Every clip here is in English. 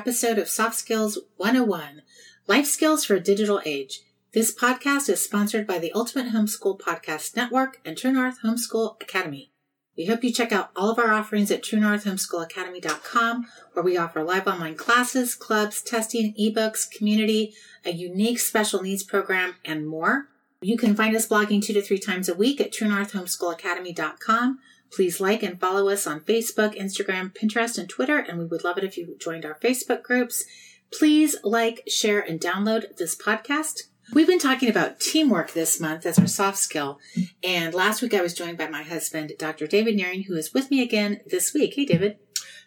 episode of Soft Skills 101 Life Skills for a Digital Age. This podcast is sponsored by the Ultimate Homeschool Podcast Network and True North Homeschool Academy. We hope you check out all of our offerings at TrueNorthHomeschoolAcademy.com, where we offer live online classes, clubs, testing, ebooks, community, a unique special needs program, and more. You can find us blogging two to three times a week at TrueNorthHomeschoolAcademy.com. Please like and follow us on Facebook, Instagram, Pinterest, and Twitter, and we would love it if you joined our Facebook groups. Please like, share, and download this podcast. We've been talking about teamwork this month as our soft skill. And last week I was joined by my husband, Dr. David Nehring, who is with me again this week. Hey, David.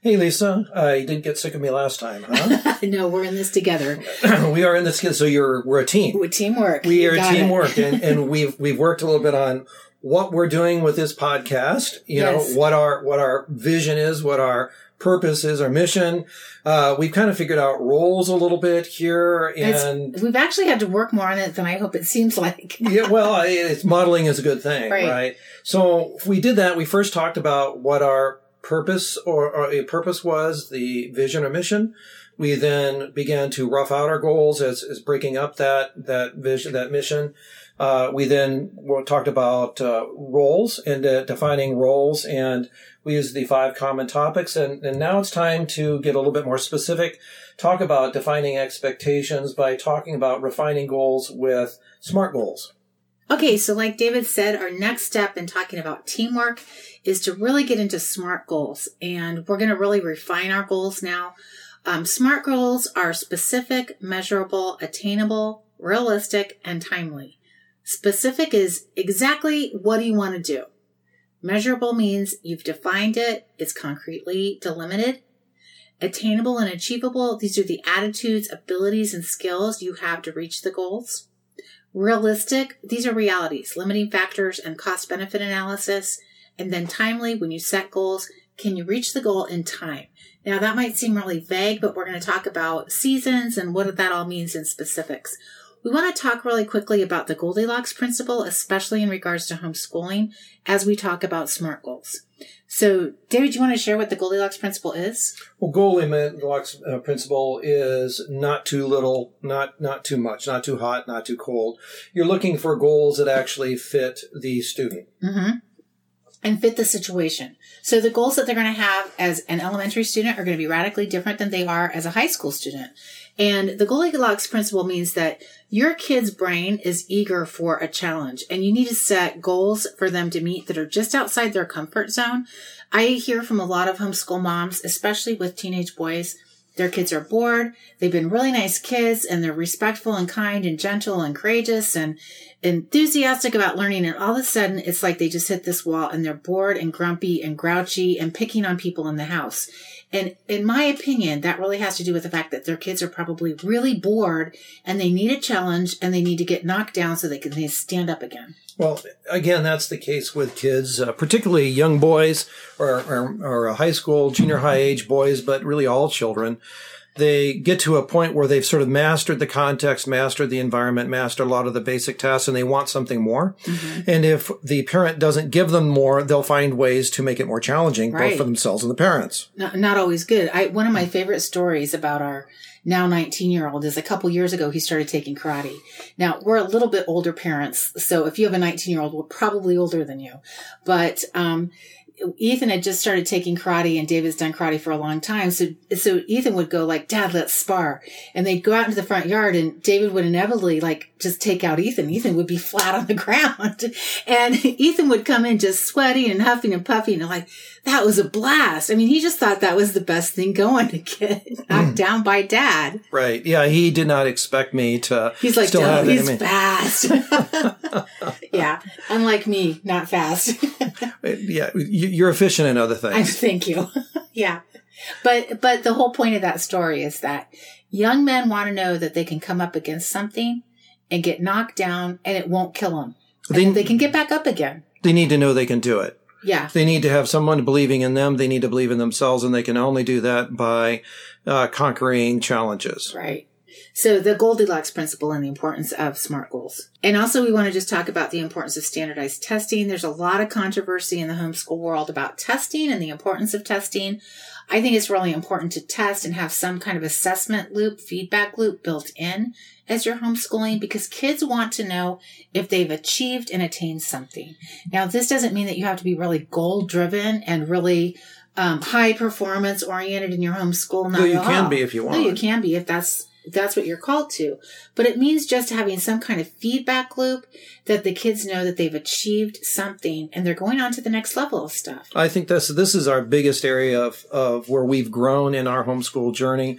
Hey, Lisa. Uh, you didn't get sick of me last time, huh? no, we're in this together. we are in this together. So you're, we're a team. We're teamwork. We are teamwork. and, and we've, we've worked a little bit on what we're doing with this podcast, you yes. know, what our, what our vision is, what our purpose is, our mission. Uh, we've kind of figured out roles a little bit here and it's, we've actually had to work more on it than I hope it seems like. yeah. Well, it's modeling is a good thing, right. right? So we did that. We first talked about what our purpose or, or a purpose was, the vision or mission. We then began to rough out our goals as, as breaking up that, that vision, that mission. Uh, we then talked about uh, roles and uh, defining roles, and we used the five common topics. And, and now it's time to get a little bit more specific. Talk about defining expectations by talking about refining goals with SMART goals. Okay, so like David said, our next step in talking about teamwork is to really get into SMART goals, and we're going to really refine our goals now. Um, SMART goals are specific, measurable, attainable, realistic, and timely. Specific is exactly what do you want to do. Measurable means you've defined it, it's concretely delimited. Attainable and achievable, these are the attitudes, abilities, and skills you have to reach the goals. Realistic, these are realities, limiting factors, and cost benefit analysis. And then timely, when you set goals, can you reach the goal in time? Now that might seem really vague, but we're going to talk about seasons and what that all means in specifics. We want to talk really quickly about the Goldilocks principle, especially in regards to homeschooling, as we talk about SMART goals. So, David, do you want to share what the Goldilocks principle is? Well, Goldilocks uh, principle is not too little, not not too much, not too hot, not too cold. You're looking for goals that actually fit the student. Mm-hmm. And fit the situation. So the goals that they're going to have as an elementary student are going to be radically different than they are as a high school student. And the Goldilocks principle means that your kid's brain is eager for a challenge and you need to set goals for them to meet that are just outside their comfort zone. I hear from a lot of homeschool moms, especially with teenage boys, their kids are bored. They've been really nice kids and they're respectful and kind and gentle and courageous and enthusiastic about learning. And all of a sudden it's like they just hit this wall and they're bored and grumpy and grouchy and picking on people in the house. And in my opinion, that really has to do with the fact that their kids are probably really bored and they need a challenge and they need to get knocked down so they can they stand up again. Well, again, that's the case with kids, uh, particularly young boys or, or, or high school, junior high age boys, but really all children they get to a point where they've sort of mastered the context, mastered the environment, mastered a lot of the basic tasks, and they want something more. Mm-hmm. And if the parent doesn't give them more, they'll find ways to make it more challenging, right. both for themselves and the parents. Not, not always good. I, one of my favorite stories about our now 19 year old is a couple years ago he started taking karate. Now we're a little bit older parents, so if you have a 19 year old, we're probably older than you. But um, Ethan had just started taking karate and David's done karate for a long time. So, so Ethan would go like, dad, let's spar. And they'd go out into the front yard and David would inevitably like just take out Ethan. Ethan would be flat on the ground and Ethan would come in just sweating and huffing and puffing and like, that was a blast. I mean, he just thought that was the best thing going to get knocked mm. down by dad. Right. Yeah. He did not expect me to. He's like, still have he's fast. yeah. Unlike me, not fast. yeah. You're efficient in other things. Thank you. yeah. But, but the whole point of that story is that young men want to know that they can come up against something and get knocked down and it won't kill them. They, they can get back up again. They need to know they can do it. Yeah. They need to have someone believing in them. They need to believe in themselves and they can only do that by uh, conquering challenges. Right. So the Goldilocks principle and the importance of SMART goals. And also we want to just talk about the importance of standardized testing. There's a lot of controversy in the homeschool world about testing and the importance of testing. I think it's really important to test and have some kind of assessment loop, feedback loop built in as you're homeschooling because kids want to know if they've achieved and attained something. Now, this doesn't mean that you have to be really goal driven and really um, high performance oriented in your homeschool. Not no, you can be if you want. No, you can be if that's that's what you're called to. But it means just having some kind of feedback loop that the kids know that they've achieved something and they're going on to the next level of stuff. I think this this is our biggest area of, of where we've grown in our homeschool journey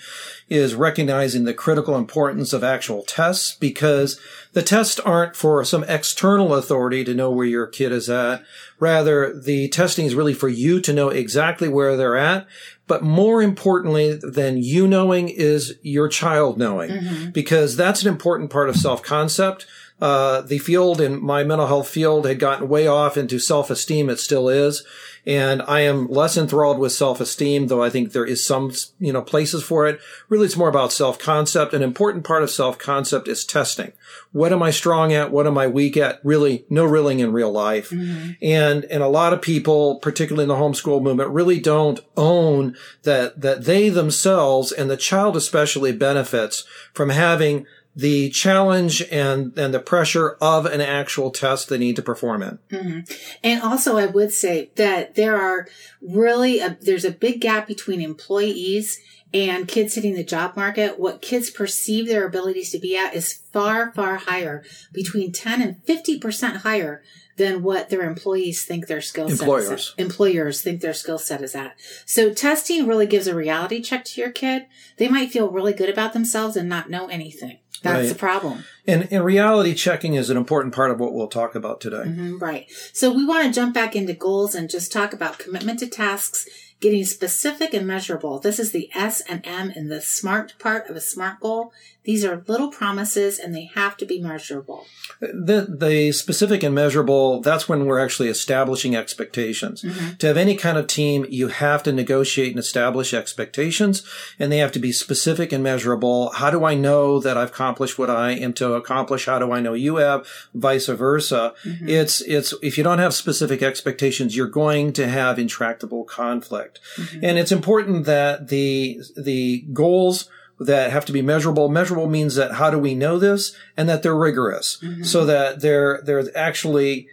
is recognizing the critical importance of actual tests because the tests aren't for some external authority to know where your kid is at. Rather, the testing is really for you to know exactly where they're at but more importantly than you knowing is your child knowing, mm-hmm. because that's an important part of self concept. Uh, the field in my mental health field had gotten way off into self esteem. It still is. And I am less enthralled with self-esteem, though I think there is some, you know, places for it. Really, it's more about self-concept. An important part of self-concept is testing. What am I strong at? What am I weak at? Really, no reeling in real life. Mm-hmm. And, and a lot of people, particularly in the homeschool movement, really don't own that, that they themselves and the child especially benefits from having the challenge and, and the pressure of an actual test they need to perform in. Mm-hmm. And also, I would say that there are really, a, there's a big gap between employees and kids hitting the job market. What kids perceive their abilities to be at is far, far higher, between 10 and 50% higher than what their employees think their skill set employers. is employers think their skill set is at. So testing really gives a reality check to your kid. They might feel really good about themselves and not know anything. That's right. the problem. And, and reality checking is an important part of what we'll talk about today. Mm-hmm, right. So we want to jump back into goals and just talk about commitment to tasks getting specific and measurable. This is the S and M in the SMART part of a SMART goal. These are little promises and they have to be measurable. The, the specific and measurable, that's when we're actually establishing expectations. Mm-hmm. To have any kind of team, you have to negotiate and establish expectations and they have to be specific and measurable. How do I know that I've accomplished what I am to accomplish? How do I know you have? Vice versa. Mm-hmm. It's, it's, if you don't have specific expectations, you're going to have intractable conflict. Mm-hmm. And it's important that the, the goals that have to be measurable. Measurable means that how do we know this and that they're rigorous mm-hmm. so that they're, they're actually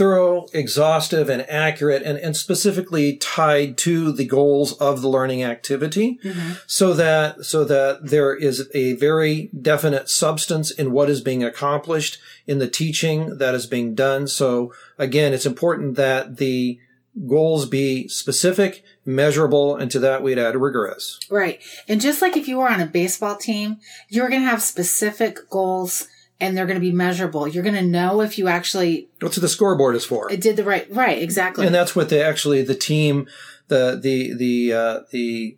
thorough, exhaustive, and accurate, and, and specifically tied to the goals of the learning activity, mm-hmm. so that so that there is a very definite substance in what is being accomplished in the teaching that is being done. So again, it's important that the goals be specific, measurable, and to that we'd add rigorous. Right. And just like if you were on a baseball team, you're going to have specific goals and they're going to be measurable. You're going to know if you actually. What's the scoreboard is for. It did the right, right, exactly. And that's what the, actually the team, the, the, the, uh, the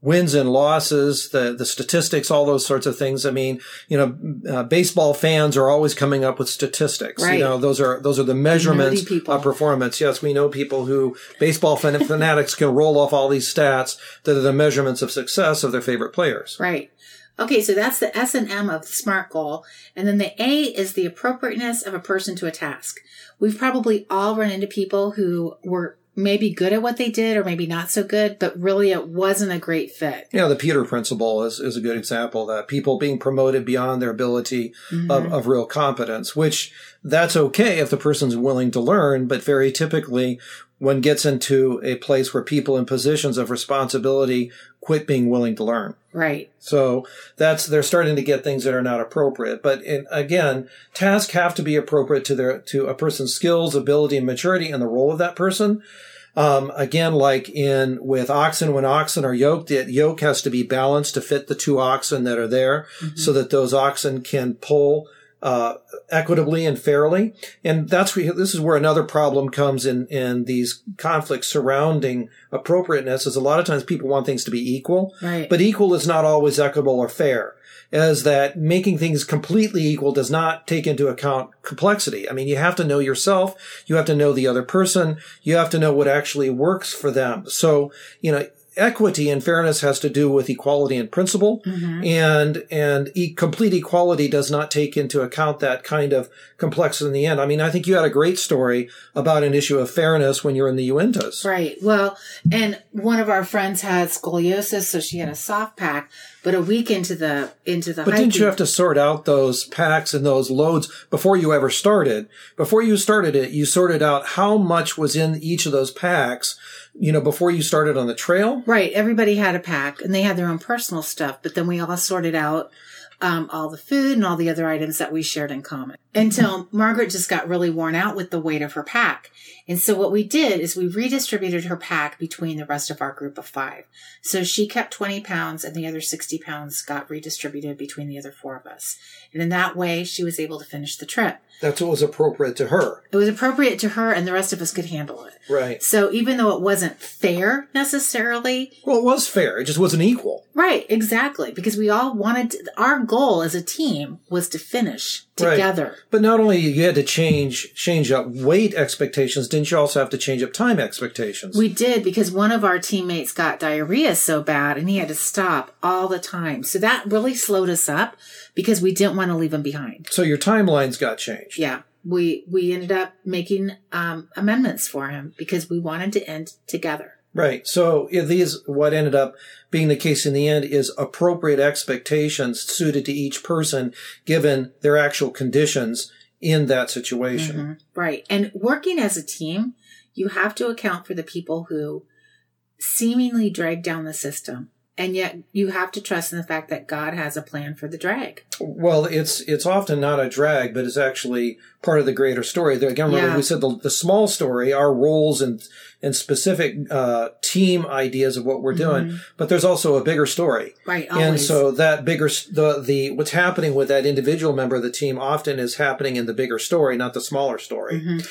wins and losses, the the statistics, all those sorts of things. I mean, you know, uh, baseball fans are always coming up with statistics. Right. You know, those are those are the measurements of performance. Yes, we know people who baseball fan- fanatics can roll off all these stats that are the measurements of success of their favorite players. Right. Okay, so that's the S and M of the SMART goal. And then the A is the appropriateness of a person to a task. We've probably all run into people who were maybe good at what they did or maybe not so good, but really it wasn't a great fit. Yeah, the Peter principle is, is a good example that people being promoted beyond their ability mm-hmm. of, of real competence, which that's okay if the person's willing to learn, but very typically one gets into a place where people in positions of responsibility quit being willing to learn. Right. So that's they're starting to get things that are not appropriate. But in, again, tasks have to be appropriate to their to a person's skills, ability, and maturity, and the role of that person. Um, again, like in with oxen, when oxen are yoked, the yoke has to be balanced to fit the two oxen that are there, mm-hmm. so that those oxen can pull uh, equitably and fairly. And that's where, this is where another problem comes in, in these conflicts surrounding appropriateness is a lot of times people want things to be equal, right. but equal is not always equitable or fair. As that making things completely equal does not take into account complexity. I mean, you have to know yourself. You have to know the other person. You have to know what actually works for them. So, you know, equity and fairness has to do with equality in principle mm-hmm. and and e- complete equality does not take into account that kind of complexity in the end. I mean, I think you had a great story about an issue of fairness when you're in the Uintas. Right. Well, and one of our friends had scoliosis, so she had a soft pack. But a week into the into the but hiking, didn't you have to sort out those packs and those loads before you ever started? Before you started it, you sorted out how much was in each of those packs you know, before you started on the trail? Right. Everybody had a pack and they had their own personal stuff, but then we all sorted out um, all the food and all the other items that we shared in common until Margaret just got really worn out with the weight of her pack. And so what we did is we redistributed her pack between the rest of our group of five. So she kept 20 pounds and the other 60 pounds got redistributed between the other four of us. And in that way, she was able to finish the trip. That's what was appropriate to her. It was appropriate to her and the rest of us could handle it. Right. So even though it wasn't fair necessarily. Well, it was fair. It just wasn't equal. Right. Exactly. Because we all wanted, to, our goal as a team was to finish together. Right. But not only you had to change change up weight expectations, didn't you also have to change up time expectations? We did because one of our teammates got diarrhea so bad and he had to stop all the time. So that really slowed us up because we didn't want to leave him behind. So your timelines got changed. Yeah. We we ended up making um, amendments for him because we wanted to end together. Right. So these, what ended up being the case in the end is appropriate expectations suited to each person given their actual conditions in that situation. Mm-hmm. Right. And working as a team, you have to account for the people who seemingly drag down the system and yet you have to trust in the fact that God has a plan for the drag. Well, it's it's often not a drag, but it's actually part of the greater story. Again, remember yeah. we said the, the small story, our roles and and specific uh, team ideas of what we're doing, mm-hmm. but there's also a bigger story, right? Always. And so that bigger the the what's happening with that individual member of the team often is happening in the bigger story, not the smaller story. Mm-hmm.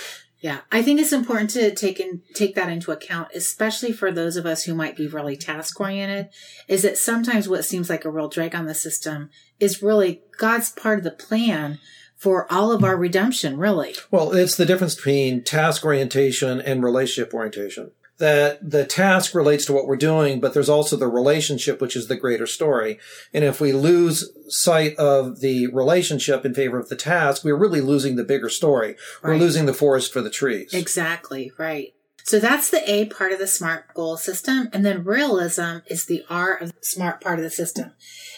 Yeah, I think it's important to take in take that into account, especially for those of us who might be really task oriented. Is that sometimes what seems like a real drag on the system is really God's part of the plan for all of our redemption, really. Well, it's the difference between task orientation and relationship orientation that the task relates to what we're doing, but there's also the relationship, which is the greater story. And if we lose sight of the relationship in favor of the task, we're really losing the bigger story. Right. We're losing the forest for the trees. Exactly, right. So that's the A part of the SMART goal system. And then realism is the R of the SMART part of the system.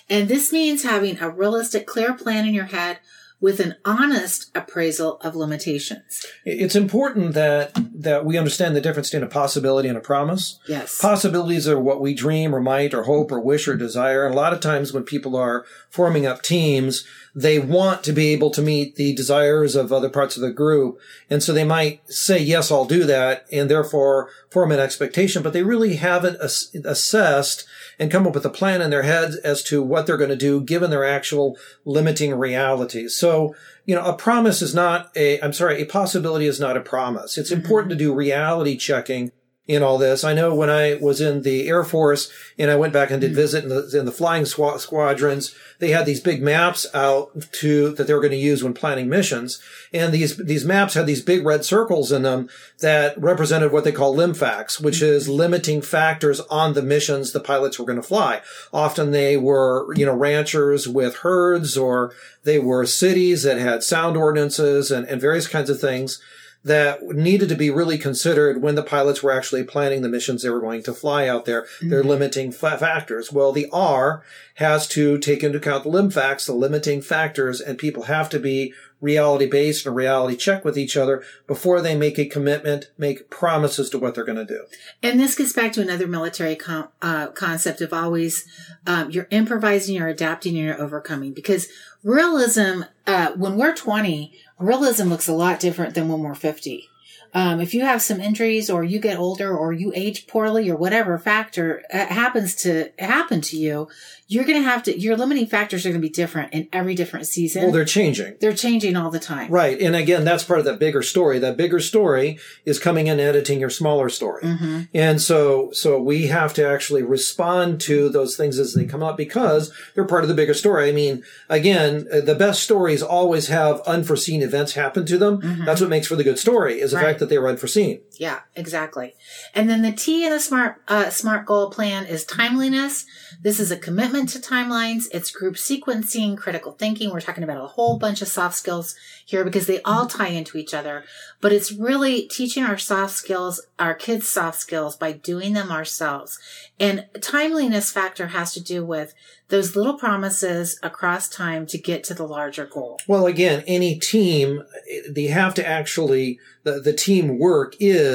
And this means having a realistic, clear plan in your head with an honest appraisal of limitations. It's important that that we understand the difference between a possibility and a promise. Yes. Possibilities are what we dream or might or hope or wish or desire. And a lot of times when people are forming up teams, they want to be able to meet the desires of other parts of the group. And so they might say, yes, I'll do that and therefore form an expectation, but they really haven't ass- assessed and come up with a plan in their heads as to what they're going to do given their actual limiting realities. So, you know, a promise is not a, I'm sorry, a possibility is not a promise. It's mm-hmm. important to do reality checking in all this. I know when I was in the Air Force and I went back and did mm-hmm. visit in the, in the flying squadrons, they had these big maps out to that they were going to use when planning missions, and these these maps had these big red circles in them that represented what they call LIMFACs, which is mm-hmm. limiting factors on the missions the pilots were going to fly. Often they were you know ranchers with herds, or they were cities that had sound ordinances and, and various kinds of things that needed to be really considered when the pilots were actually planning the missions they were going to fly out there. Mm-hmm. They're limiting fa- factors. Well, the R has to take into account the limb LIMFACs, the limiting factors, and people have to be reality based and reality check with each other before they make a commitment, make promises to what they're going to do. And this gets back to another military com- uh, concept of always um, you're improvising, you're adapting, and you're overcoming. Because realism, uh, when we're 20, realism looks a lot different than when we're 50. Um, if you have some injuries or you get older or you age poorly or whatever factor uh, happens to happen to you, you're going to have to, your limiting factors are going to be different in every different season. Well, they're changing. They're changing all the time. Right. And again, that's part of that bigger story. That bigger story is coming in and editing your smaller story. Mm-hmm. And so, so we have to actually respond to those things as they come up because they're part of the bigger story. I mean, again, the best stories always have unforeseen events happen to them. Mm-hmm. That's what makes for the good story is the right. fact that that they were unforeseen. Yeah, exactly. And then the T in the smart uh, smart goal plan is timeliness. This is a commitment to timelines. It's group sequencing, critical thinking. We're talking about a whole bunch of soft skills here because they all tie into each other. But it's really teaching our soft skills, our kids' soft skills by doing them ourselves. And timeliness factor has to do with those little promises across time to get to the larger goal. Well, again, any team, they have to actually, the, the team work is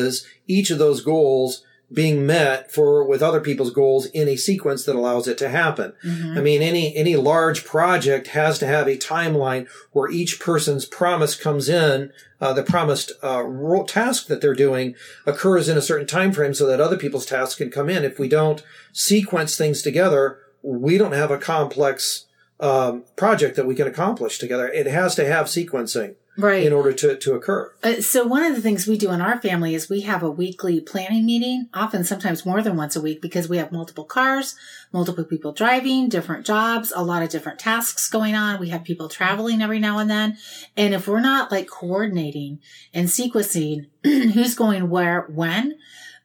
each of those goals being met for with other people's goals in a sequence that allows it to happen. Mm-hmm. I mean, any any large project has to have a timeline where each person's promise comes in. Uh, the promised uh, role, task that they're doing occurs in a certain time frame, so that other people's tasks can come in. If we don't sequence things together, we don't have a complex um, project that we can accomplish together. It has to have sequencing right. in order to, to occur. Uh, so one of the things we do in our family is we have a weekly planning meeting often sometimes more than once a week because we have multiple cars multiple people driving different jobs a lot of different tasks going on. We have people traveling every now and then. And if we're not like coordinating and sequencing who's going where when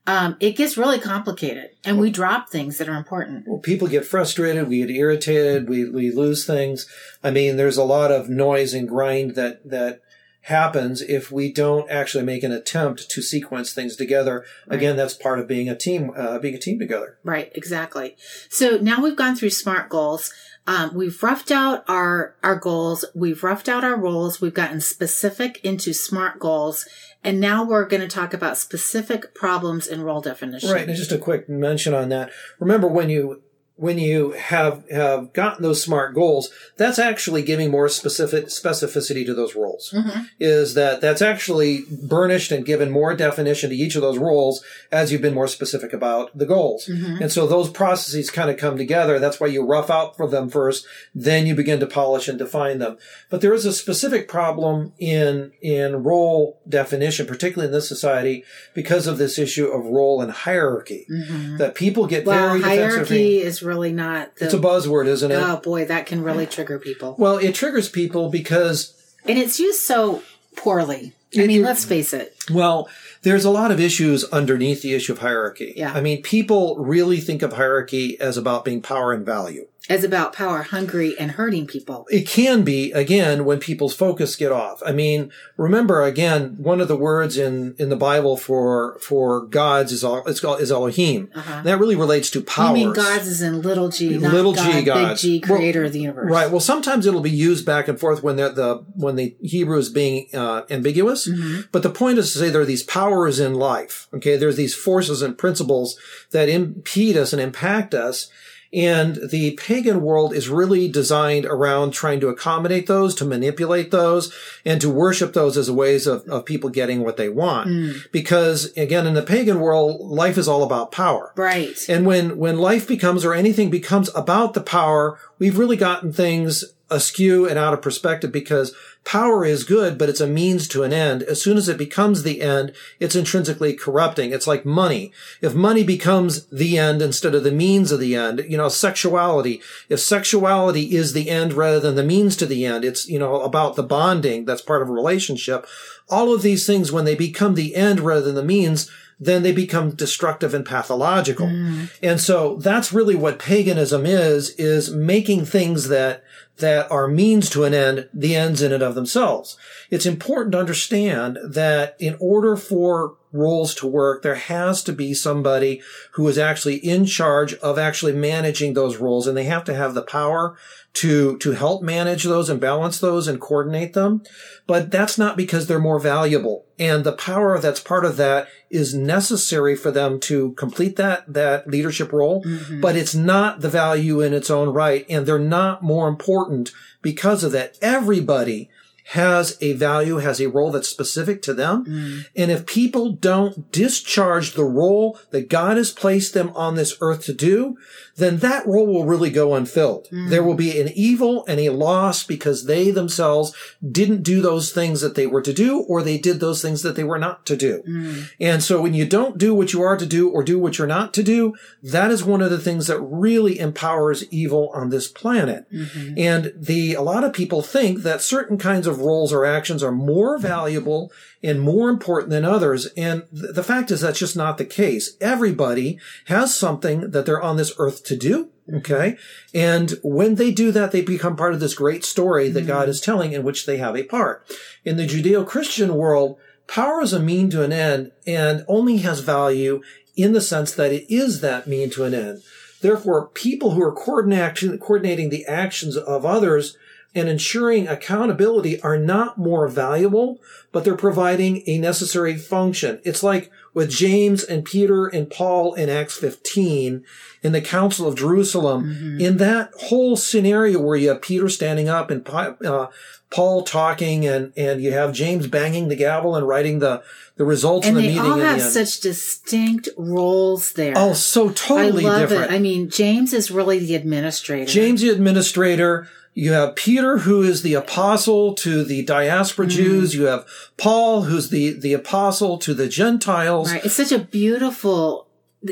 um, it gets really complicated and we drop things that are important. Well, people get frustrated. We get irritated. We, we lose things. I mean, there's a lot of noise and grind that, that happens if we don't actually make an attempt to sequence things together. Right. Again, that's part of being a team, uh, being a team together. Right. Exactly. So now we've gone through SMART goals. Um, we've roughed out our, our goals. We've roughed out our roles. We've gotten specific into SMART goals. And now we're going to talk about specific problems in role definition. Right. And just a quick mention on that. Remember when you when you have have gotten those smart goals, that's actually giving more specific specificity to those roles. Mm-hmm. Is that that's actually burnished and given more definition to each of those roles as you've been more specific about the goals. Mm-hmm. And so those processes kind of come together. That's why you rough out for them first, then you begin to polish and define them. But there is a specific problem in in role definition, particularly in this society, because of this issue of role and hierarchy. Mm-hmm. That people get well, very hierarchy is really not. The, it's a buzzword, isn't it? Oh boy, that can really trigger people. Well, it triggers people because, and it's used so poorly. I mean, let's face it. Well, there's a lot of issues underneath the issue of hierarchy. Yeah. I mean, people really think of hierarchy as about being power and value as about power hungry and hurting people. It can be again when people's focus get off. I mean, remember again, one of the words in in the Bible for for gods is all, it's called is Elohim. Uh-huh. That really relates to power. You mean gods is in little g, little God, g gods, big G, creator well, of the universe. Right. Well, sometimes it'll be used back and forth when the the when the Hebrew is being uh, ambiguous. Mm-hmm. But the point is to say there are these powers in life. Okay, there's these forces and principles that impede us and impact us and the pagan world is really designed around trying to accommodate those, to manipulate those, and to worship those as ways of, of people getting what they want. Mm. Because again, in the pagan world, life is all about power. Right. And when, when life becomes or anything becomes about the power, we've really gotten things askew and out of perspective because power is good, but it's a means to an end. As soon as it becomes the end, it's intrinsically corrupting. It's like money. If money becomes the end instead of the means of the end, you know, sexuality, if sexuality is the end rather than the means to the end, it's, you know, about the bonding that's part of a relationship. All of these things, when they become the end rather than the means, then they become destructive and pathological. Mm. And so that's really what paganism is, is making things that that are means to an end, the ends in and of themselves. It's important to understand that in order for roles to work, there has to be somebody who is actually in charge of actually managing those roles and they have to have the power to, to help manage those and balance those and coordinate them. But that's not because they're more valuable. And the power that's part of that is necessary for them to complete that, that leadership role. Mm-hmm. But it's not the value in its own right. And they're not more important because of that. Everybody has a value, has a role that's specific to them. Mm. And if people don't discharge the role that God has placed them on this earth to do, then that role will really go unfilled. Mm. There will be an evil and a loss because they themselves didn't do those things that they were to do, or they did those things that they were not to do. Mm. And so when you don't do what you are to do or do what you're not to do, that is one of the things that really empowers evil on this planet. Mm-hmm. And the, a lot of people think that certain kinds of of roles or actions are more valuable and more important than others. And th- the fact is that's just not the case. Everybody has something that they're on this earth to do. Okay. And when they do that, they become part of this great story that mm-hmm. God is telling in which they have a part. In the Judeo-Christian world, power is a mean to an end and only has value in the sense that it is that mean to an end. Therefore, people who are coordinating the actions of others and ensuring accountability are not more valuable, but they're providing a necessary function. It's like with James and Peter and Paul in Acts 15 in the Council of Jerusalem. Mm-hmm. In that whole scenario where you have Peter standing up and uh, Paul talking and, and you have James banging the gavel and writing the, the results and of the meeting. And they all have such distinct roles there. Oh, so totally I love different. It. I mean, James is really the administrator. James the administrator. You have Peter, who is the apostle to the diaspora mm. Jews. You have Paul, who's the, the apostle to the Gentiles. Right. It's such a beautiful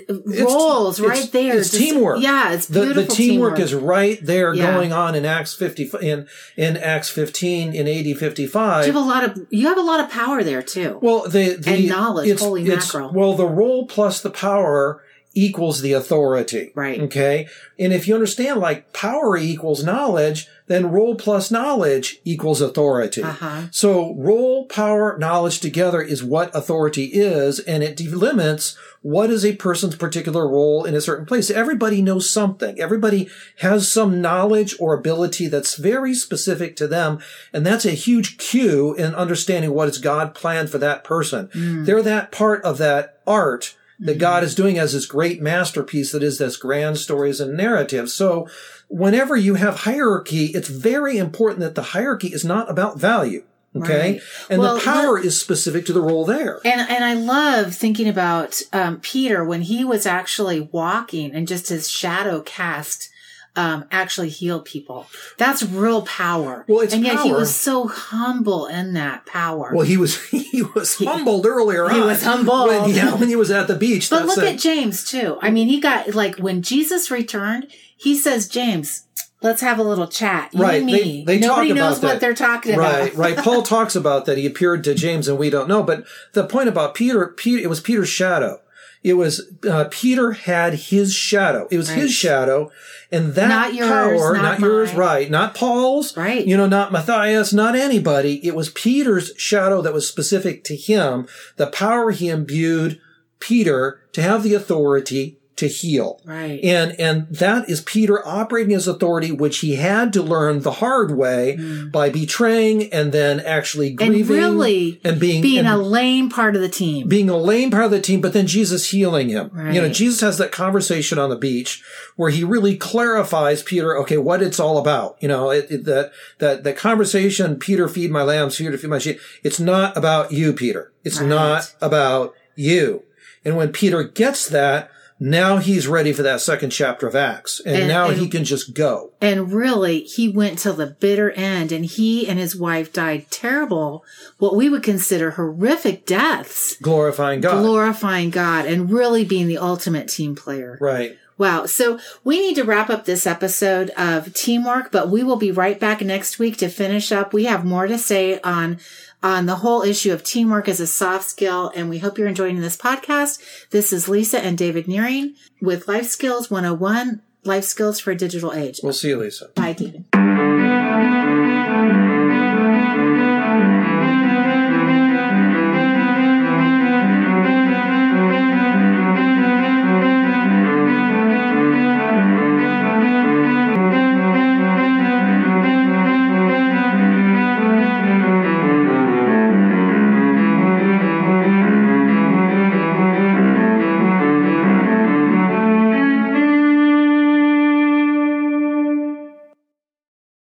roles it's, right there. It's Just, teamwork. Yeah, it's beautiful. The, the teamwork, teamwork, is right there yeah. going on in Acts fifty in in Acts fifteen in AD fifty five. You have a lot of you have a lot of power there too. Well, the, the and knowledge. Holy mackerel. Well, the role plus the power equals the authority. Right. Okay. And if you understand like power equals knowledge, then role plus knowledge equals authority. Uh-huh. So role, power, knowledge together is what authority is, and it delimits what is a person's particular role in a certain place. Everybody knows something. Everybody has some knowledge or ability that's very specific to them, and that's a huge cue in understanding what is God planned for that person. Mm. They're that part of that art that God is doing as this great masterpiece that is this grand stories and narrative. So whenever you have hierarchy, it's very important that the hierarchy is not about value. Okay. Right. And well, the power is specific to the role there. And, and I love thinking about, um, Peter when he was actually walking and just his shadow cast um, actually heal people. That's real power. Well, it's and yet power. he was so humble in that power. Well, he was he was humbled earlier he on. He was humbled. When, yeah, when he was at the beach. But look at James too. I mean, he got like when Jesus returned, he says, James, let's have a little chat. You right. and me. They, they Nobody knows what they're talking about. Right, right. Paul talks about that. He appeared to James and we don't know. But the point about Peter, Peter it was Peter's shadow. It was uh, Peter had his shadow. It was right. his shadow, and that not yours, power, not, not yours, right? Not Paul's, right? You know, not Matthias, not anybody. It was Peter's shadow that was specific to him. The power he imbued Peter to have the authority to heal. Right. And, and that is Peter operating his authority, which he had to learn the hard way mm. by betraying and then actually grieving. And really and being, being and a lame part of the team. Being a lame part of the team, but then Jesus healing him. Right. You know, Jesus has that conversation on the beach where he really clarifies Peter, okay, what it's all about. You know, it, it, that, that, that conversation, Peter, feed my lambs, Peter, feed my sheep. It's not about you, Peter. It's right. not about you. And when Peter gets that, now he's ready for that second chapter of Acts. And, and now and, he can just go. And really, he went till the bitter end and he and his wife died terrible, what we would consider horrific deaths. Glorifying God. Glorifying God and really being the ultimate team player. Right. Wow. So we need to wrap up this episode of teamwork, but we will be right back next week to finish up. We have more to say on on the whole issue of teamwork as a soft skill. And we hope you're enjoying this podcast. This is Lisa and David Nehring with Life Skills 101, Life Skills for a Digital Age. We'll see you, Lisa. Bye, David.